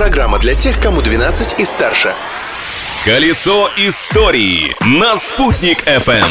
Программа для тех, кому 12 и старше. Колесо истории на «Спутник FM.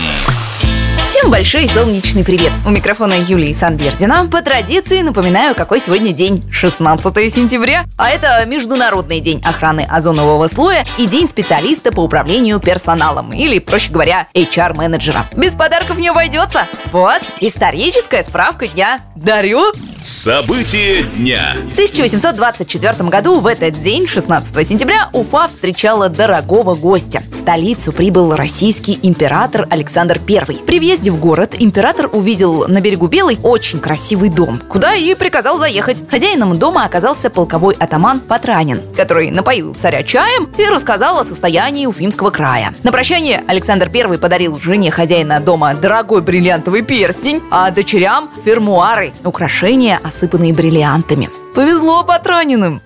Всем большой солнечный привет! У микрофона Юлии Санбердина. По традиции напоминаю, какой сегодня день. 16 сентября. А это Международный день охраны озонового слоя и День специалиста по управлению персоналом. Или, проще говоря, HR-менеджера. Без подарков не обойдется. Вот, историческая справка дня. Дарю! События дня. В 1824 году в этот день, 16 сентября, Уфа встречала дорогого гостя. В столицу прибыл российский император Александр I. При въезде в город император увидел на берегу Белой очень красивый дом, куда и приказал заехать. Хозяином дома оказался полковой атаман Патранин, который напоил царя чаем и рассказал о состоянии Уфимского края. На прощание Александр I подарил жене хозяина дома дорогой бриллиантовый перстень, а дочерям – фермуары, украшения, осыпанные бриллиантами. Повезло Патраниным!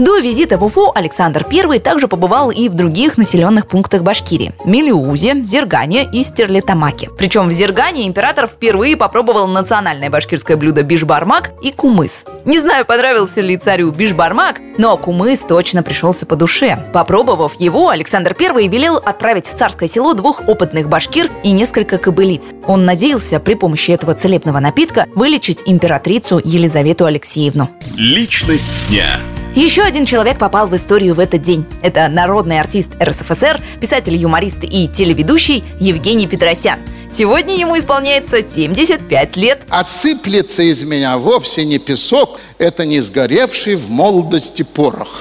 До визита в Уфу Александр I также побывал и в других населенных пунктах Башкирии – Мелиузе, Зергане и Стерлитамаке. Причем в Зергане император впервые попробовал национальное башкирское блюдо бишбармак и кумыс. Не знаю, понравился ли царю бишбармак, но кумыс точно пришелся по душе. Попробовав его, Александр I велел отправить в царское село двух опытных башкир и несколько кобылиц. Он надеялся при помощи этого целебного напитка вылечить императрицу Елизавету Алексеевну. Личность дня. Еще один человек попал в историю в этот день. Это народный артист РСФСР, писатель-юморист и телеведущий Евгений Петросян. Сегодня ему исполняется 75 лет. Отсыплется из меня вовсе не песок, это не сгоревший в молодости порох.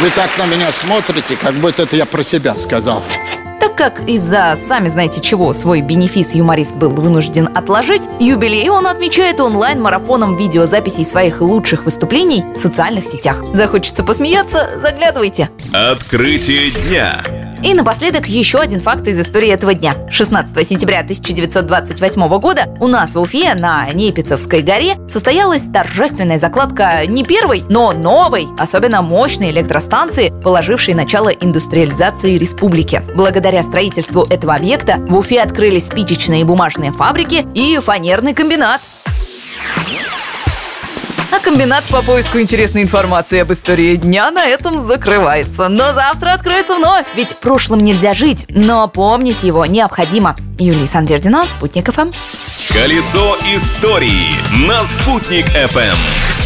Вы так на меня смотрите, как будто это я про себя сказал. Так как из-за, сами знаете чего, свой бенефис юморист был вынужден отложить, юбилей он отмечает онлайн-марафоном видеозаписей своих лучших выступлений в социальных сетях. Захочется посмеяться? Заглядывайте. Открытие дня. И напоследок еще один факт из истории этого дня. 16 сентября 1928 года у нас в Уфе на Непицевской горе состоялась торжественная закладка не первой, но новой, особенно мощной электростанции, положившей начало индустриализации республики. Благодаря строительству этого объекта в Уфе открылись спичечные и бумажные фабрики и фанерный комбинат. А комбинат по поиску интересной информации об истории дня на этом закрывается. Но завтра откроется вновь, ведь прошлым нельзя жить, но помнить его необходимо. Юлия Санвердина, Спутник ФМ. Колесо истории на «Спутник FM.